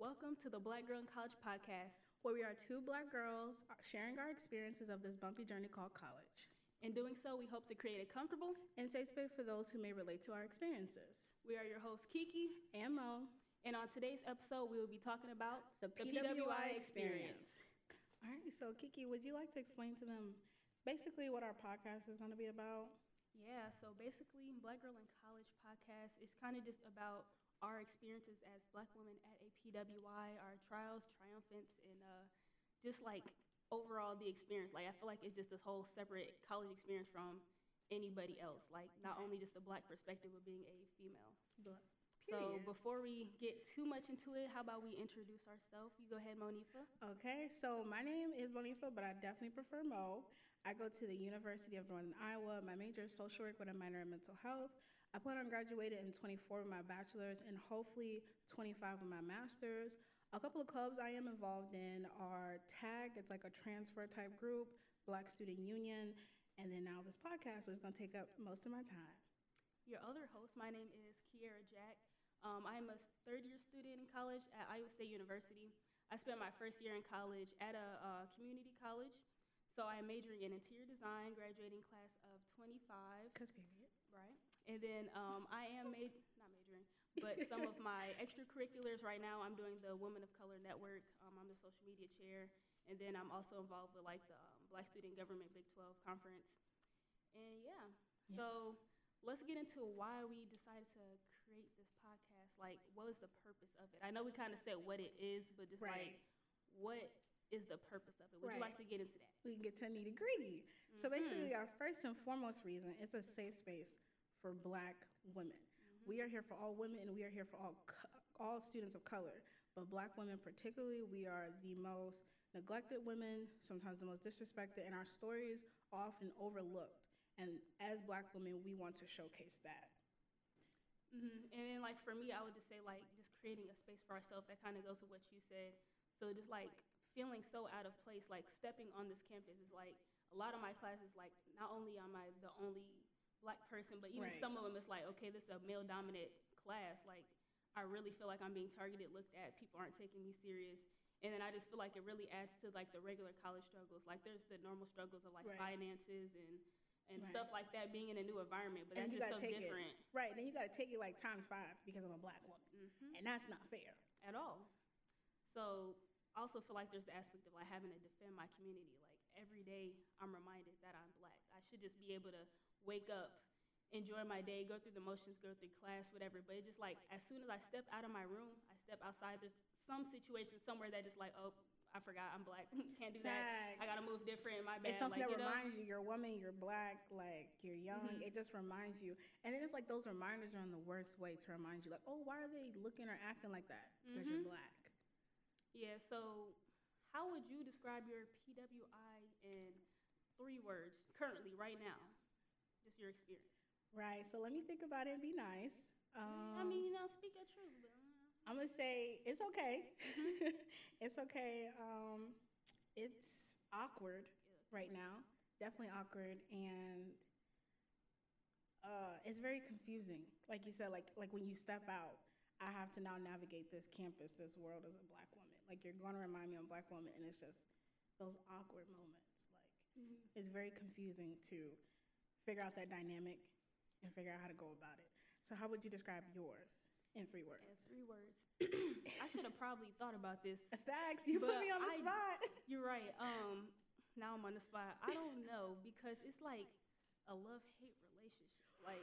Welcome to the Black Girl in College podcast. where we are two black girls sharing our experiences of this bumpy journey called college. In doing so, we hope to create a comfortable. And safe space for those who may relate to our experiences. We are your hosts, Kiki, And Mo, and on today's episode, we will be talking about the PWI experience. All right, so Kiki, would you like to explain to them basically what our podcast is going to be about? Yeah, so basically, Black Girl in College podcast is kind of just about our experiences as black women at APWI, PWI, our trials, triumphants, and uh, just like overall the experience. Like, I feel like it's just this whole separate college experience from anybody else. Like, not only just the black perspective of being a female. Black. So before we get too much into it, how about we introduce ourselves? You go ahead, Monifa. Okay, so my name is Monifa, but I definitely prefer Mo. I go to the University of Northern Iowa. My major is social work with a minor in mental health. I plan on graduating in 24 with my bachelor's and hopefully 25 with my master's. A couple of clubs I am involved in are TAG, it's like a transfer type group, Black Student Union, and then now this podcast, which is going to take up most of my time. Your other host, my name is Kiera Jack. Um, I'm a third year student in college at Iowa State University. I spent my first year in college at a uh, community college. So I'm majoring in interior design, graduating class of 25, Because period. Right? And then um, I am ma- not majoring, but some of my extracurriculars right now. I'm doing the Women of Color Network. Um, I'm the social media chair, and then I'm also involved with like the um, Black Student Government Big 12 conference. And yeah, Yeah. so let's get into why we decided to create this podcast. Like, what was the purpose of it? I know we kind of said what it is, but just Right. like, what is the purpose of it? Would you like to get into that? we can get to nitty gritty. So basically, our first and foremost reason it's a safe space for Black women. We are here for all women, and we are here for all all students of color. But Black women, particularly, we are the most neglected women, sometimes the most disrespected, and our stories are often overlooked. And as Black women, we want to showcase that. hmm And then, like for me, I would just say like just creating a space for ourselves. That kind of goes with what you said. So just like feeling so out of place, like stepping on this campus is like a lot of my classes. Like not only am I the only black person, but even Right. some of them, it's like okay, this is a male-dominant class. Like I really feel like I'm being targeted, looked at. People aren't taking me serious. And then I just feel like it really adds to like the regular college struggles. Like there's the normal struggles of like Right. finances and and Right. stuff like that, being in a new environment. But and that's just so take different. it right. Then you got to take it like times five because I'm a Black woman, mm-hmm. and that's not fair. at all. So I also feel like there's the aspect of like having to defend my community. Like every day I'm reminded that I'm black. I should just be able to wake up, enjoy my day, go through the motions, go through class, whatever. But it just like as soon as I step out of my room, I step outside, there's some situation somewhere that just like, oh, I forgot I'm black. Can't do that. I gotta move different. My bad. It's something like, that you know? reminds you you're a woman, you're black, like you're young. Mm-hmm. It just reminds you. And then it's like those reminders are in the worst way to remind you, like, oh, why are they looking or acting like that? Because Mm-hmm. you're black. Yeah, so how would you describe your PWI in three words currently, right now? Just your experience. Right. So let me think about it and be nice. Um, I mean, you know, speak your truth, but. I'm gonna say it's okay. Mm-hmm. it's okay. Um, it's awkward right now. Definitely awkward, and uh, it's very confusing. Like you said, like like when you step out, I have to now navigate this campus, this world as a black woman. Like you're going to remind me of a black woman, and it's just those awkward moments. Like Mm-hmm. it's very confusing to figure out that dynamic and figure out how to go about it. So, how would you describe yours in three words? In three words. I should have probably thought about this. Facts. You put me on the I- spot. You're right. Um, now I'm on the spot. I don't know because it's like a love hate relationship. Like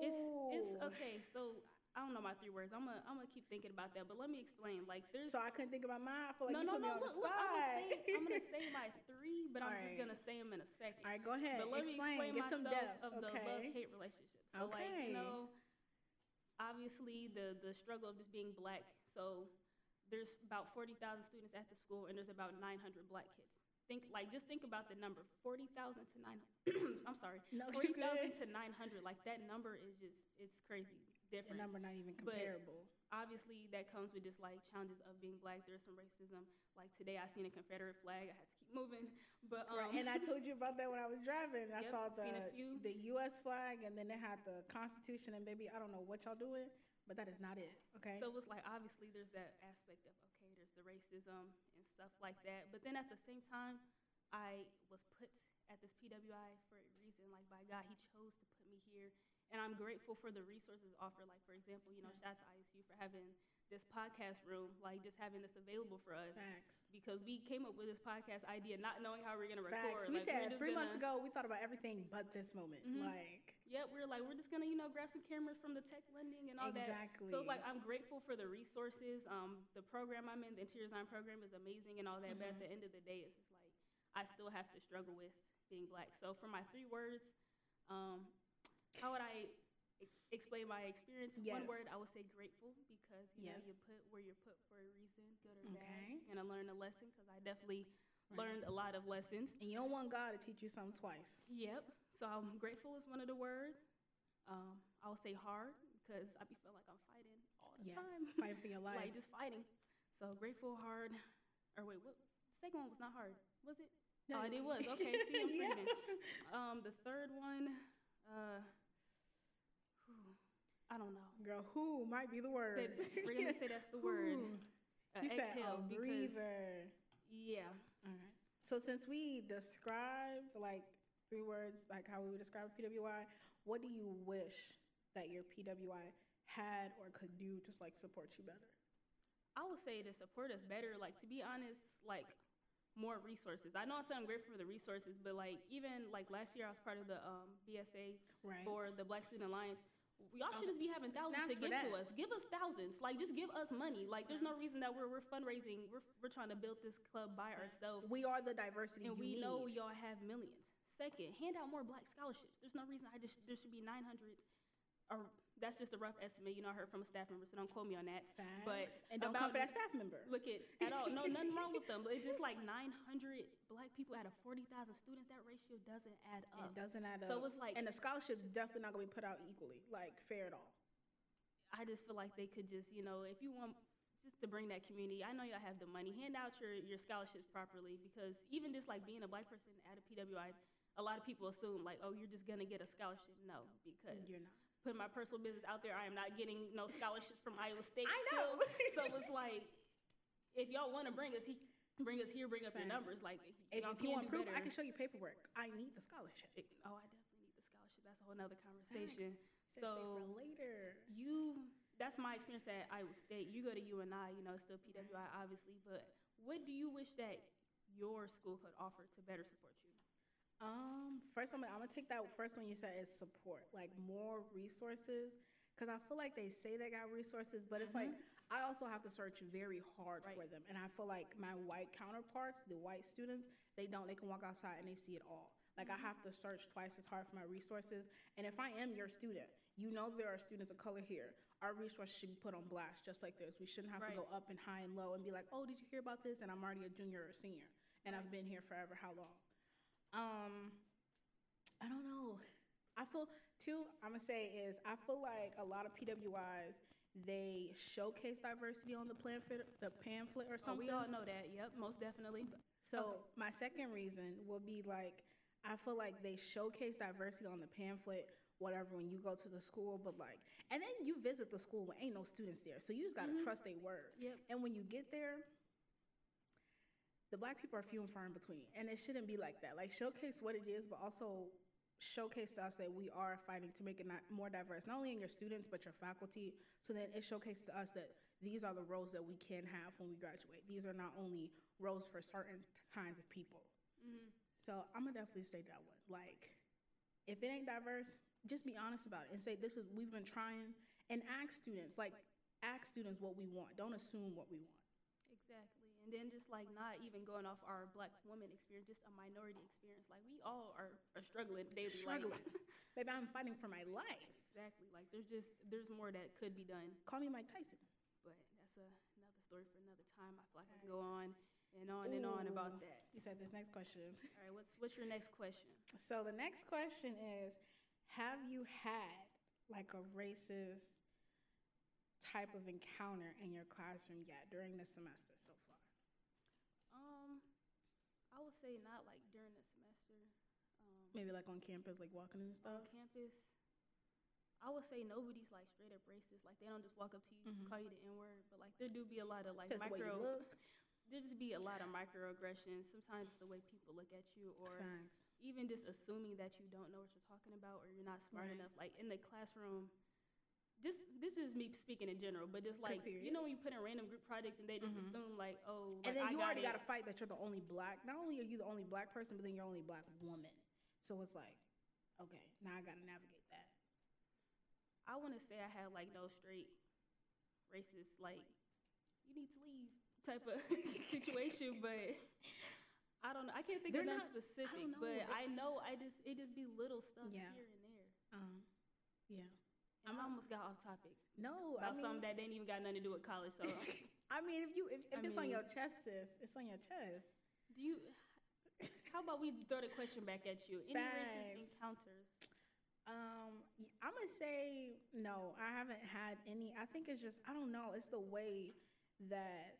it's it's okay. So I don't know my three words. I'm gonna I'm gonna keep thinking about that. But let me explain. Like there's So I couldn't think about mine. I feel like no you no put me on look the look. spot. I'm gonna say I'm gonna say my three, but I'm All just gonna say them in a second. All right, go ahead. But let me Explain. explain Get some myself depth, of the okay. love hate relationship. So like you know, obviously the the struggle of just being black. So there's about forty thousand students at the school, and there's about nine hundred black kids. Think like just think about the number forty thousand to nine. I'm sorry, No, forty thousand to nine hundred. Like that number is just it's crazy The different. number not even But comparable. obviously that comes with just like challenges of being black. There's some racism. Like today, I seen a Confederate flag. I had to keep moving. But um, Right, and I told you about that when I was driving. I Yep, saw the the U.S. flag, and then they had the Constitution, and baby, I don't know what y'all doing, but that is not it. Okay. so it was like obviously there's that aspect of okay, there's the racism and stuff like that. But then at the same time, I was put at this PWI for a reason. Like by God, He chose to put me here, and I'm grateful for the resources offered. Like for example, you know, shout out to ISU for having this podcast room, like just having this available for us. Facts. Because we came up with this podcast idea not knowing how we are gonna Facts. record. We Like, said three months gonna- ago we thought about everything but this moment. Mhm. Like Yeah, we were like, we're just gonna, you know, grab some cameras from the tech lending and all that. exactly. So it's like I'm grateful for the resources. Um, the program I'm in, the interior design program, is amazing and all that. But at Mhm. the end of the day, it's just like I still have to struggle with being black. So for my three words, um, how would I ex- explain my experience? One word, I would say grateful because you know Yes. you put where you're put for a reason, good or Okay. bad. You're gonna a lesson because I definitely Right. learned a lot of lessons. and you don't want God to teach you something twice. Yep. So I'm grateful is one of the words. Um, I would say hard because I be feeling like I'm fighting all the Yes. time. Fight for your life. like just fighting. So grateful, hard. Or wait, what? The second one was not hard, was it? No, oh, it was. Okay, see, I'm Yeah. Um, the third one, uh, I don't know. Girl, who might be the word? That- we're gonna say that's the word. Uh, You said exhale a because breather. yeah. All right. So since we described like three words, like how we would describe PWI, what do you wish that your PWI had or could do to like support you better? I would say to support us better, like to be honest, like more resources. I know I sound grateful for the resources, but like even like last year I was part of the um, BSA Right. for the Black Student Alliance. Y'all should just be having thousands to give to us. Give us thousands. Like just give us money. Like there's no reason that we're we're fundraising. We're we're trying to build this club by ourselves. we are the diversity And we need. know y'all have millions. Second, hand out more black scholarships. There's no reason I just there should be 900 or that's just a rough estimate. You know, I heard from a staff member, so don't quote me on that. Facts. but and don't come about for that staff member. Look at at all. No, nothing wrong with them. But it's just like 900 black people out of 40,000 students. That ratio doesn't add up. It doesn't add up. So it's like and the scholarships definitely not gonna be put out equally, like fair at all. I just feel like they could just, you know, if you want just to bring that community, I know y'all have the money, hand out your, your scholarships properly because even just like being a black person at a PWI, a lot of people assume like, oh, you're just gonna get a scholarship. No, because You're not. Putting my personal business out there, I am not getting no scholarships from Iowa State I still. know. so it's like, if y'all want to bring us, he, bring us here, bring up your numbers. Like, If, if you want proof, I can show you paperwork. I need the scholarship. It- oh, I definitely need the scholarship. That's a whole nother conversation. So- later. you that's my experience at Iowa State. You go to UNI, you know, it's still PWI obviously, but what do you wish that your school could offer to better support you? Um, first I'm gonna, I'm gonna take that first one you said is support, like more resources, because I feel like they say they got resources, but it's like I also have to search very hard for them, and I feel like my white counterparts, the white students, they don't. They can walk outside and they see it all. Like I have to search twice as hard for my resources, and if I am your student, you know there are students of color here. Our resources should be put on blast, just like this. We shouldn't have to go up and high and low and be like, "Oh, did you hear about this?" And I'm already a junior or senior, and I've been here forever. How long? Um, I don't know. I feel too. I'm gonna say is I feel like a lot of PWIs they showcase diversity on the pamphlet, the pamphlet or Oh, something. we all know that. Yep, most definitely. So my second reason will be like I feel like they showcase diversity on the pamphlet, whatever, when you go to the school, but like and then you visit the school when ain't no students there. So you just gotta Mhm. trust their word. Yep. And when you get there, the black people are few and far in between. And it shouldn't be like that. Like showcase what it is, but also showcase to us that we are fighting to make it not more diverse, not only in your students but your faculty. So then it showcases to us that these are the roles that we can have when we graduate. These are not only roles for certain kinds of people. hmm So I'm gonna definitely say that one. Like, if it ain't diverse, just be honest about it and say this is we've been trying and ask students like ask students what we want. Don't assume what we want. Exactly. And then just like not even going off our black woman experience, just a minority experience. Like we all are, are struggling daily. Struggling. Baby, I'm fighting for my life. exactly. Like there's just there's more that could be done. Call me Mike Tyson. But that's a, another story for another time. I feel like I can go on and on and on about that. You said this next question. All right, what's what's your next question? So the next question is Have you had like a racist type of encounter in your classroom yet during the semester so far? Um, I would say not like during the semester. Um, Maybe like on campus, like walking and on stuff? campus, I would say nobody's like straight up racist. Like they don't just walk up to you, Mhm. call you the N word, but like there do be a lot of like Says the way you micro. there just be a lot of microaggressions. Sometimes it's the way people look at you, or Facts. even just assuming that you don't know what you're talking about or you're not smart Right. enough. Like in the classroom, just this is me speaking in general, but just like you know when you put in random group projects and they just Mhm. assume like oh like, and then I you got already it. got to fight that you're the only black. Not only are you the only black person, but then you're only black woman. So it's like, okay, now I got to navigate that. I want to say I had like no straight racist like you need to leave type of situation, but I don't know. I can't think They're of nothing specific, know. but I know I just it just be little stuff Yeah. here and there. Um, yeah. I'm almost got off topic No, I about mean, something that didn't even got nothing to do with college. So I mean, if you if, if I it's on your chest, sis, it's on your chest. do you? How about we throw the question back at you? Any racist encounters? Um, I'm gonna say no. I haven't had any. I think it's just I don't know. It's the way that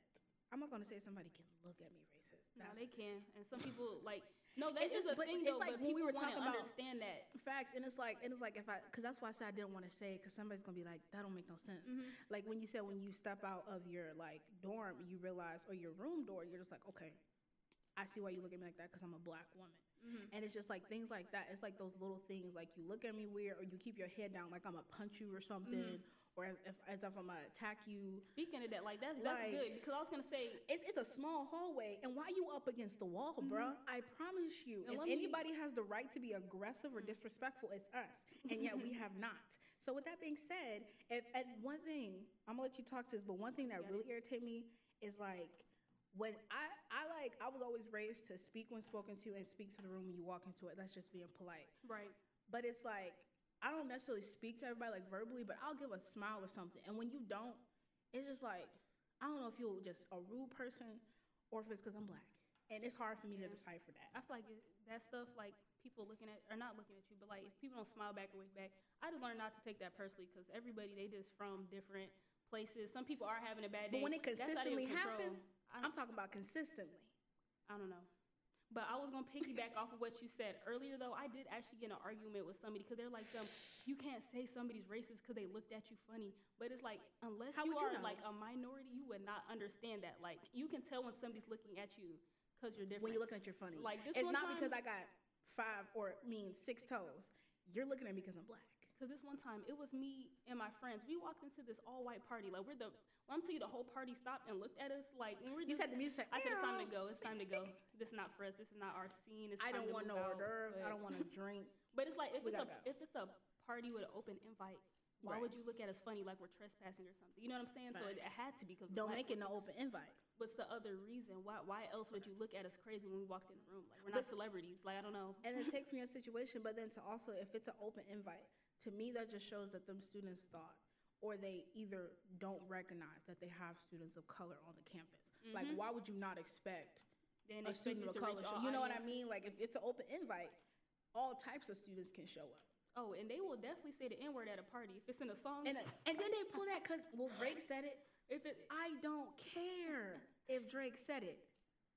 I'm not gonna say somebody can look at me racist. No, they can, and some people like no. That It's just- a thing it's though. like but when we people were talking about- understand that. facts, and it's like and it's like if I because that's why I said I didn't want to say it because somebody's gonna be like that don't make no sense. Mhm. Like when you said when you step out of your like dorm, you realize or your room door, you're just like okay, I see why you look at me like that because I'm a black woman. Mhm. And it's just like things like that. It's like those little things, like you look at me weird, or you keep your head down, like I'm gonna punch you or something, Mm-hmm. Or as if, as if I'm gonna attack you. Speaking of that, like that's that's Like- good because I was gonna say It's it's a small hallway, and why you up against the wall, bruh? I promise you, Mm-hmm. And if let me- Mm-hmm. anybody has the right to be aggressive or disrespectful, it's us, and yet we have not. So with that being said, if and one thing I'm gonna let you talk to this, but one thing that really irritated me is like. When I, I like I was always raised to speak when spoken to and speak to the room when you walk into it. That's just being polite. right. But it's like I don't necessarily speak to everybody like verbally, but I'll give a smile or something. And when you don't, it's just like I don't know if you're just a rude person or if it's because I'm black. And it's hard for me to decipher that. I feel like it, that stuff, like people looking at or not looking at you, but like if people don't smile back or wave back, I just learned not to take that personally because everybody they just from different places. Some people are having a bad day. But when it That's out of your consistently happens, I'm talking about consistently. I don't know. But I was gonna piggyback off of what you said earlier, though. I did actually get in an argument with somebody because they're like, um, you can't say somebody's racist because they looked at you funny. But it's like, unless How you would you are know? like a minority, you would not understand that. Like, you can tell when somebody's looking at you because you're different. When you look at your funny. Like, this it's not time- because I got five or mean six toes. You're looking at me because I'm black. Because this one time, it was me and my friends. We walked into this all white party. Like, we're the, when I'm telling you, the whole party stopped and looked at us. Like, when we're You said the music. I said, it's time to go. It's time to go. this is not for us. This is not our scene. It's I don't want no hors d'oeuvres. I don't want to drink. But it's like, if We it's, a, go. if it's a party with an open invite, why Right. would you look at us funny like we're trespassing or something? You know what I'm saying? So it, it had to be because Don't make it no open invite. What's the other reason? Why why else would you look at us crazy when we walked in the room? Like we're not But- celebrities. Like I don't know. and then take from your situation, but then to also, if it's an open invite, to me that just shows that them students thought, or they either don't recognize that they have students of color on the campus. Like, Mhm. why would you not expect Then a student of color? show- You know what I mean? Like, if it's an open invite, all types of students can show up. Oh, and they will definitely say the N word at a party if it's in a song. And and then they pull that because well Drake said it. if it I don't care if Drake said it.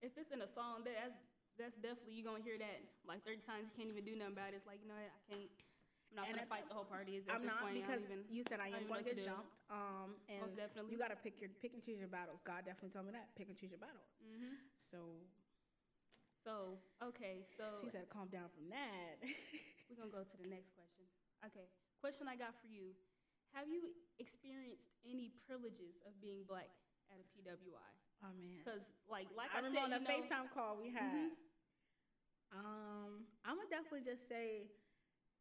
if it's in a song, that- that's definitely you're gonna hear that like thirty times. You can't even do nothing about it. It's like you know what, I can't. I'm not And gonna fight the whole party. I'm this not point. because even. you said I am going to get jumped. Um, and Most definitely. you got to pick your pick and choose your battles. God definitely told me that. Pick and choose your battles. hmm So So okay, so she said, "Calm down from that." We're gonna go to the next question. Okay, question I got for you: Have you experienced any privileges of being black at a PWI? oh man. Because, like, like I I, remember said, on the know, FaceTime call we had. Mhm. Um, I'm gonna definitely just say,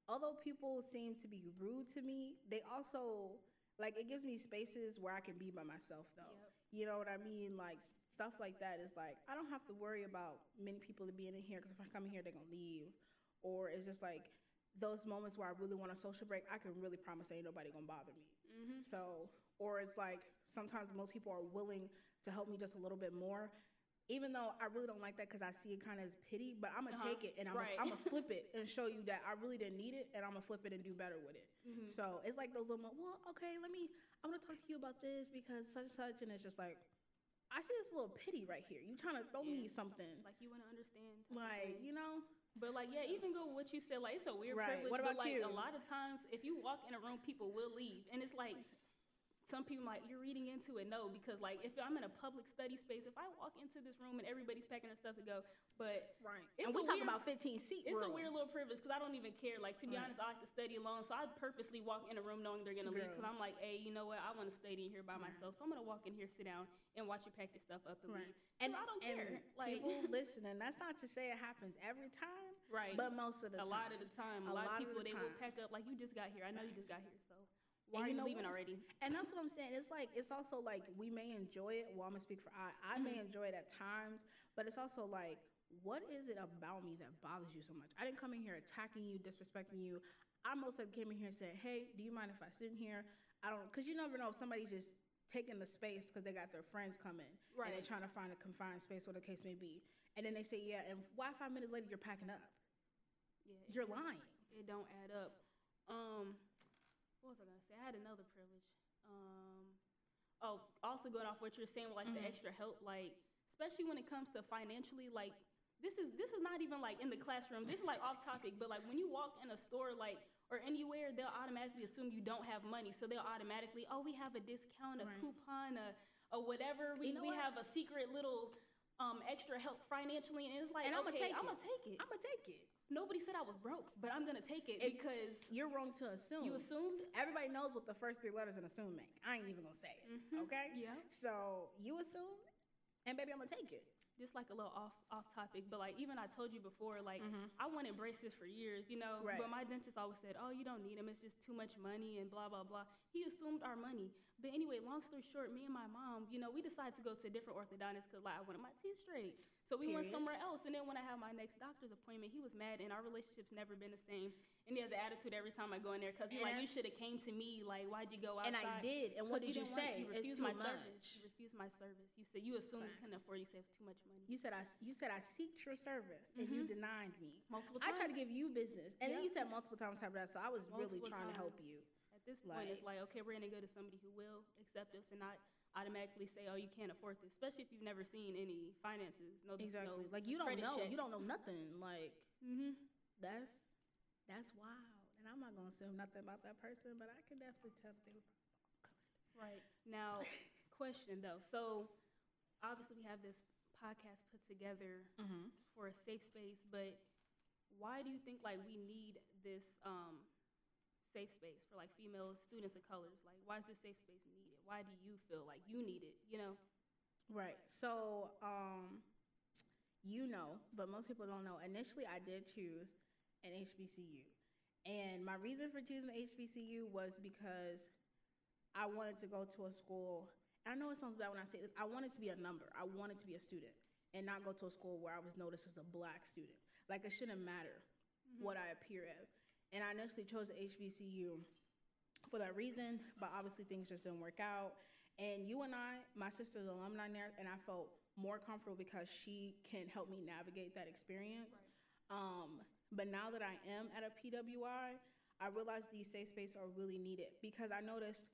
although people seem to be rude to me, they also like it gives me spaces where I can be by myself though. Yep. You know what I mean? Like stuff like that is like I don't have to worry about many people being in here because if I come in here, they're gonna leave, or it's just like those moments where I really want a social break. I can really promise ain't nobody gonna bother me. Mhm. So, or it's like sometimes most people are willing to help me just a little bit more, even though I really don't like that because I see it kind of as pity. But I'm gonna Uh-huh. take it and I'm Right. gonna flip it and show you that I really didn't need it, and I'm gonna flip it and do better with it. Mhm. So it's like those little, well, okay, let me. I'm gonna talk to you about this because such and such, and it's just like. I see this little pity right here. You trying to throw me Yeah. something, Like you want to understand, like you know? But like, yeah, even go with what you said. Like, it's a weird Right. privilege. What but about like, you? a lot of times, if you walk in a room, people will leave, and it's like, some people like you're reading into it. No, because like if I'm in a public study space, if I walk into this room and everybody's packing their stuff to go, but Right. It's and we talk weird- about 15 seat it's room. a weird little privilege because I don't even care. Like to be Right. honest, I like to study alone, so I purposely walk in a room knowing they're gonna leave because I'm like, hey, you know what? I want to study in here by myself, so I'm gonna walk in here, sit down, and watch you pack your stuff up and Right. leave. And I don't and care. Like people listening, that's not to say it happens every time, right, but most of the time. a time. lot of the time, a, A lot, lot of of people the they will pack up like you just got here. I know you just got here, so why And are you know leaving what? already? And that's what I'm saying. It's like it's also like we may enjoy it. Well, I'm gonna speak for I. I may Mm-hmm. enjoy it at times, but it's also like, what is it about me that bothers you so much? I didn't come in here attacking you, disrespecting you. I most likely came in here and said, "Hey, do you mind if I sit in here?" I don't, because you never know if somebody's just taking the space because they got their friends coming right. and they're trying to find a confined space, whatever the case may be. And then they say, "Yeah," and why five minutes later you're packing up? Yeah, You're lying. It don't add up. Um, what was I gonna? I had another privilege. Um, oh, also going off what you're saying, like the Mhm. extra help, like especially when it comes to financially, like this is this is not even like in the classroom. This is like off topic, but like when you walk in a store, like or anywhere, they'll automatically assume you don't have money, so they'll automatically, oh, we have a discount, a Right. coupon, a or whatever. We You know we what? have a secret little. Um, extra help financially, and it's like, And okay, take I'm gonna take it. I'm gonna take it. Nobody said I was broke, but I'm gonna take it because You're wrong to assume. you assumed. Everybody knows what the first three letters in assume make. I ain't even gonna say it. Mhm. Okay? Yeah. So you assume, and baby, I'm gonna take it. Just like a little off off topic, but like even I told you before, like I wanted braces for years, you know. Mm-hmm. Right. But my dentist always said, "Oh, you don't need them. It's just too much money and blah blah blah." He assumed our money. But anyway, long story short, me and my mom, you know, we decided to go to a different orthodontist because like I wanted my teeth straight. So we went somewhere else, and then when I had my next doctor's appointment, he was mad, and our relationship's never been the same. And he has an attitude every time I go in there because he's like, "You should have came to me. Like, why'd you go outside?" And I did. And what did you, didn't say? You It's refused too my much. service. You refused my service. You said you assumed you couldn't afford. You said it was too much money. You said I. You said I seeked your service, and you mm-hmm. denied me. Multiple times. I tried to give you business, and then you said multiple times after that. So I was really Multiple trying to help you. At this point, it's Like- like, okay, we're gonna go to somebody who will accept us and not automatically say, oh, you can't afford this, especially if you've never seen any finances. No, Exactly. No like you don't know. check. You don't know nothing. Like Mm-hmm. that's that's wild. And I'm not gonna assume nothing about that person, but I can definitely tell they were Right. Now, question though. So, obviously, we have this podcast put together Mm-hmm. for a safe space, but why do you think like we need this um, safe space for like female students of colors? Like, why is this safe space needed? Why do you feel like you need it? You know? Right. So, um, you know, but most people don't know. Initially, I did choose an HBCU. And my reason for choosing HBCU was because I wanted to go to a school. I know it sounds bad when I say this. I wanted to be a number. I wanted to be a student and not go to a school where I was noticed as a black student. Like, it shouldn't matter what I appear as. And I initially chose HBCU for that reason, but obviously things just didn't work out. And UNI, my sister's alumni there, and I felt more comfortable because she can help me navigate that experience. Um, but now that I am at a PWI, I realize these safe spaces are really needed because I noticed,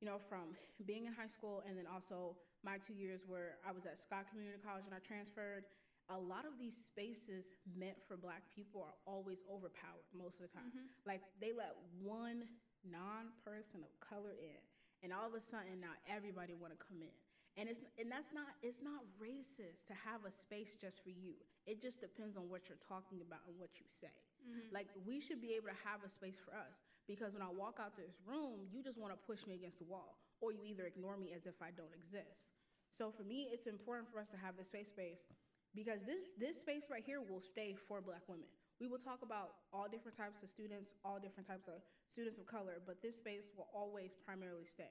you know, from being in high school and then also my two years where I was at Scott Community College and I transferred, a lot of these spaces meant for black people are always overpowered most of the time. Mm-hmm. Like they let one non-person of color in and all of a sudden now everybody want to come in. And it's and that's not it's not racist to have a space just for you. It just depends on what you're talking about and what you say. Mm-hmm. Like we should be able to have a space for us because when I walk out this room, you just want to push me against the wall or you either ignore me as if I don't exist. So for me, it's important for us to have this safe space because this this space right here will stay for black women. We will talk about all different types of students, all different types of students of color, but this space will always primarily stay,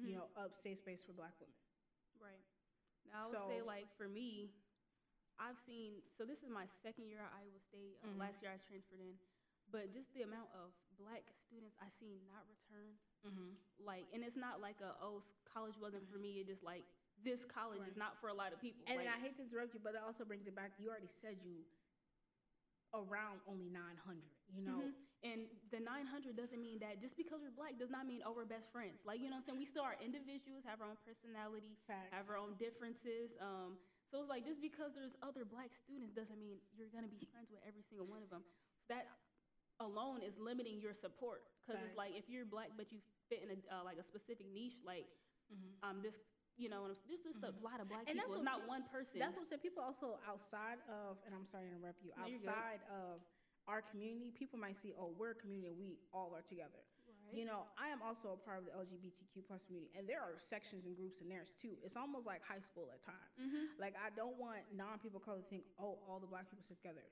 you know, a safe space for black women. Right. Now, I would say, So- like, for me, I've seen, so this is my second year at Iowa State. Uh, Mhm. Last year I transferred in. But just the amount of black students I seen not return, Mm-hmm. like, and it's not like a, oh, college wasn't for me. It just like, this college is not for a lot of people. And like, I hate to interrupt you, but that also brings it back. You already said you around only 900, you know? Mhm. And the 900 doesn't mean that just because we're black does not mean oh we're best friends. Like you know what I'm saying? We still are individuals, have our own personality, Facts. have our own differences. Um, so it's like just because there's other black students doesn't mean you're gonna be friends with every single one of them. So that alone is limiting your support because it's like if you're black but you fit in a uh, like a specific niche, like um this, you know, and I'm- there's just a lot of black. And that's people. It's not one person. That's what I'm saying. People also outside of, and I'm sorry to interrupt you, No, outside of our community, people might see, oh, we're a community, we all are together. Right. You know, I am also a part of the LGBTQ plus community, and there are sections and groups in theirs too. It's almost like high school at times. Mm-hmm. Like I don't want non-people color to think, oh, all the black people sit together.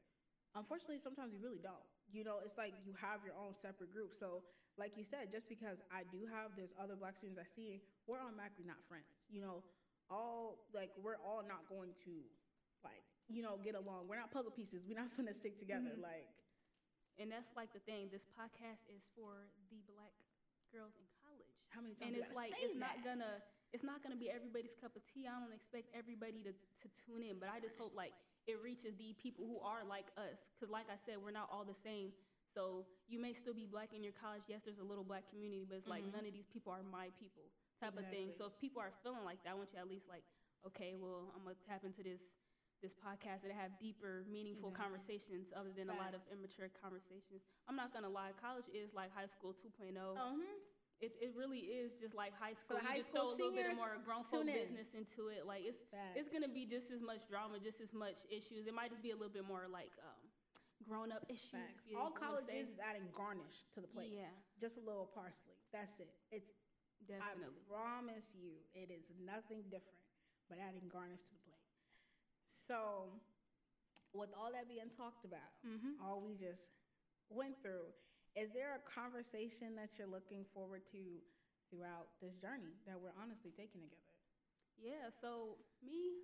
Unfortunately, sometimes we really don't. You know, it's like you have your own separate group. So, like you said, just because I do have there's other black students I see, we're automatically not friends. You know, all like we're all not going to like you know get along. We're not puzzle pieces. We're not gonna stick together. Mhm. Like And that's like the thing. This podcast is for the black girls in college. how many times? And you it's like say it's not gonna it's not gonna be everybody's cup of tea. I don't expect everybody to, to tune in, but I just hope like it reaches the people who are like us. Cause like I said, we're not all the same. So you may still be black in your college. Yes, there's a little black community, but it's like Mhm. none of these people are my people type of thing. So if people are feeling like that, I want you at least like, okay, well, I'm gonna tap into this this podcast and have deeper, meaningful Exactly. conversations other than a lot of immature conversations. I'm not gonna lie, college is like high school 2.0. Uh-huh. It's it really is just like high school. the you high just throw a little bit more grown tune folk in. business into it. Like it's it's gonna be just as much drama, just as much issues. It might just be a little bit more like um, grown up issues. Facts. if you All wanna college say. is is adding garnish to the plate. Yeah, Just a little parsley. That's it. It's definitely. I promise you, it is nothing different but adding garnish to the plate. So, with all that being talked about, hmm all we just went through, is there a conversation that you're looking forward to throughout this journey that we're honestly taking together? Yeah. So me,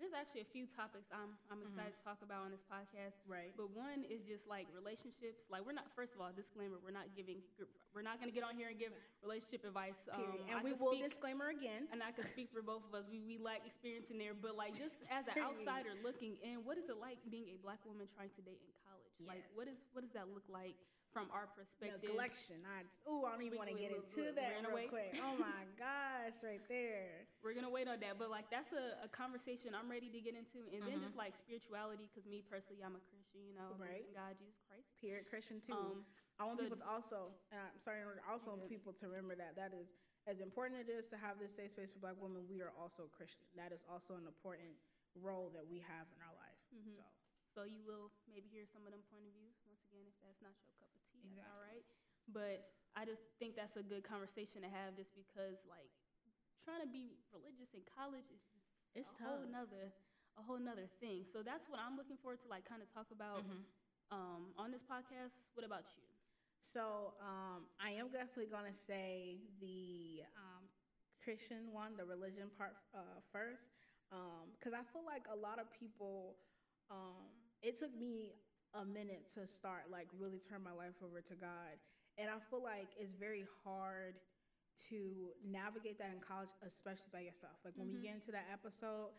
there's actually a few topics I'm I'm Mhm. excited to talk about on this podcast. Right. But one is just like relationships. Like we're not. First of all, disclaimer: we're not giving. We're not gonna get on here and give relationship advice. Um, Period. I and we will speak- disclaimer again. and I can speak for both of us. We, we lack experience in there, but like just as an outsider looking in, what is it like being a black woman trying to date in college? Like, what is what does that look like from our perspective? Neglection. I ooh, I don't even want to get into we're that gonna real wait. quick. Oh my gosh, right there. We're gonna wait on that, but like that's a, a conversation I'm ready to get into, and then Mhm. just like spirituality, because me personally, I'm a Christian, you know, Right. God, Jesus Christ. Period. Christian too. Um, I want So- people to also, and I'm sorry, also want people to remember that that is as important as it is to have this safe space for Black women. We are also Christian. That is also an important role that we have in our life. Mhm. So So you will maybe hear some of them point of views. Once again, if that's not your cup of all right. But I just think that's a good conversation to have, just because like trying to be religious in college is just It's a whole tough. nother a whole nother thing. So that's what I'm looking forward to, like kind of talk about Mm-hmm. um, on this podcast. What about you? So um, I am definitely going to say the um, Christian one, the religion part uh, first, because I feel like a lot of people. Um, it took me a minute to start like really turn my life over to God, and I feel like it's very hard to navigate that in college, especially by yourself. Like when we Mhm. get into that episode.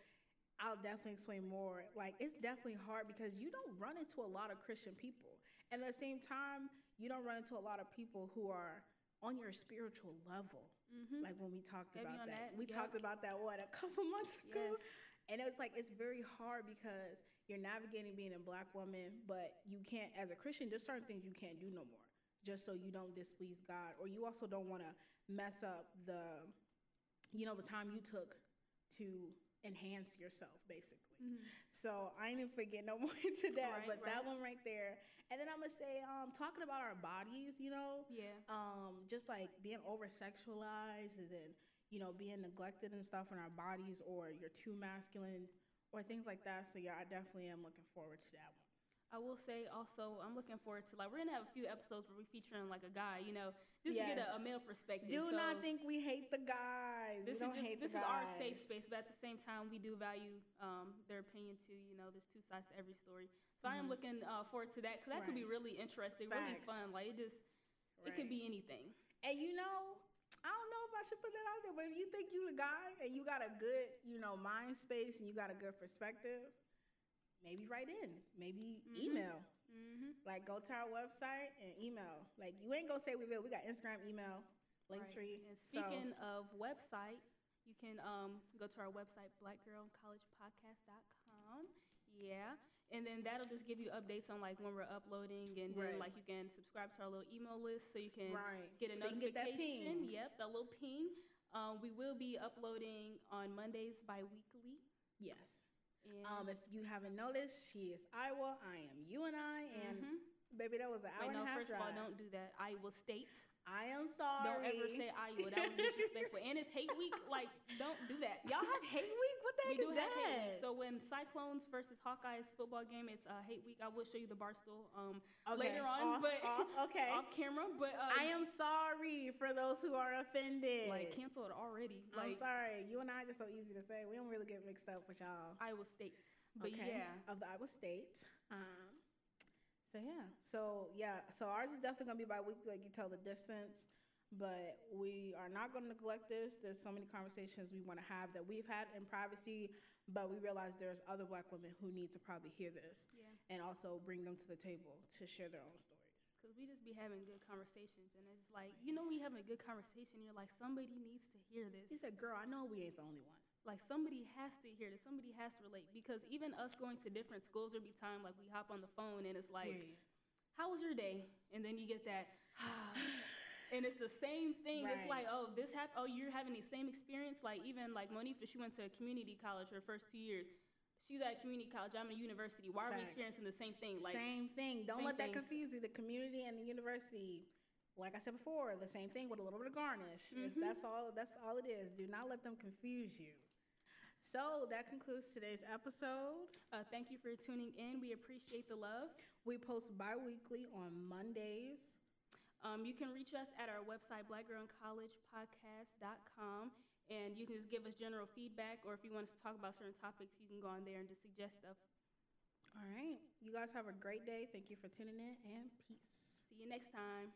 I'll definitely explain more. Like it's definitely hard because you don't run into a lot of Christian people. And at the same time, you don't run into a lot of people who are on your spiritual level. Mm-hmm. Like when we talked Heavy about that. that, We yep. talked about that what a couple months ago. yes. And it was like it's very hard because you're navigating being a black woman, but you can't as a Christian, there's certain things you can't do no more. Just so you don't displease God. Or you also don't wanna mess up the you know, the time you took to enhance yourself basically. Mm-hmm. So I ain't even forget no more into that, Right, but that one right there. And then I'm gonna say, um, talking about our bodies, you know, Yeah. um, just like being over sexualized and then, you know, being neglected and stuff in our bodies or you're too masculine or things like that. So yeah, I definitely am looking forward to that one. I will say also, I'm looking forward to like we're gonna have a few episodes where we featuring like a guy, you know, just to get a, a male perspective. Do so not think we hate the guys. this we is don't just hate this is our safe space, but at the same time, we do value um, their opinion too. You know, there's two sides to every story. So I am Mhm. looking uh, forward to that because that could be really interesting, really fun. Like it just it could be anything. And you know, I don't know if I should put that out there, but if you think you're the guy and you got a good, you know, mind space and you got a good perspective, maybe write in, maybe Mhm. email. Mm-hmm. Like go to our website and email. Like you ain't gonna say we will. We got Instagram, email, Linktree. And So- speaking of website, you can um, go to our website, blackgirlcollegepodcast.com. Yeah. And then that'll just give you updates on like when we're uploading, and then Right. like you can subscribe to our little email list so you can Right. get a So you can get that notification. ping. Yep, that little ping. Um, we will be uploading on Mondays bi-weekly. Yes. And Um, if you haven't noticed, she is Iowa. I am UNI, and Mhm. Baby, that was an hour Wait, and no, a half first drive. of all, don't do that. Iowa State. I am sorry. Don't ever say Iowa. That was disrespectful. and it's hate week. Like, don't do that. Y'all have hate week. What the we heck do is have hate week. So when Cyclones versus Hawkeyes football game is uh, hate week, I will show you the barstool um, Okay, later on, off- but off- okay. off camera. But uh, I am sorry for those who are offended. like canceled already. I'm sorry. UNI are just so easy to say. We don't really get mixed up with y'all. Iowa State. But okay, yeah, of the Iowa State. Um, so yeah, so yeah, so ours is definitely gonna be bi-weekly, like you tell the distance, but we are not gonna neglect this. There's so many conversations we want to have that we've had in privacy, but we realize there's other Black women who need to probably hear this yeah. and also bring them to the table to share their own stories. Cause we just be having good conversations, and it's like you know when you having a good conversation, you're like somebody needs to hear this. He said, "Girl, I know we ain't the only one." Like somebody has to hear this somebody has to relate because even us going to different schools there'll be time like we hop on the phone and it's like how was your day and then you get that and it's the same thing it's like oh this happened oh you're having the same experience like even like monifa she went to a community college her first two years she's at community college i'm at university why are we experiencing the same thing like same thing. Don't same let that things. confuse you. The community and the university, like I said before, the same thing with a little bit of garnish. Mhm. That's all. That's all it is. Do not let them confuse you. So that concludes today's episode. uh, thank you for tuning in we appreciate the love We post bi-weekly on Mondays. Um, you can reach us at our website, blackgirlcollegepodcast.com, and you can just give us general feedback, or if you want us to talk about certain topics, you can go on there and just suggest stuff. All right. You guys have a great day. Thank you for tuning in and peace. See you next time.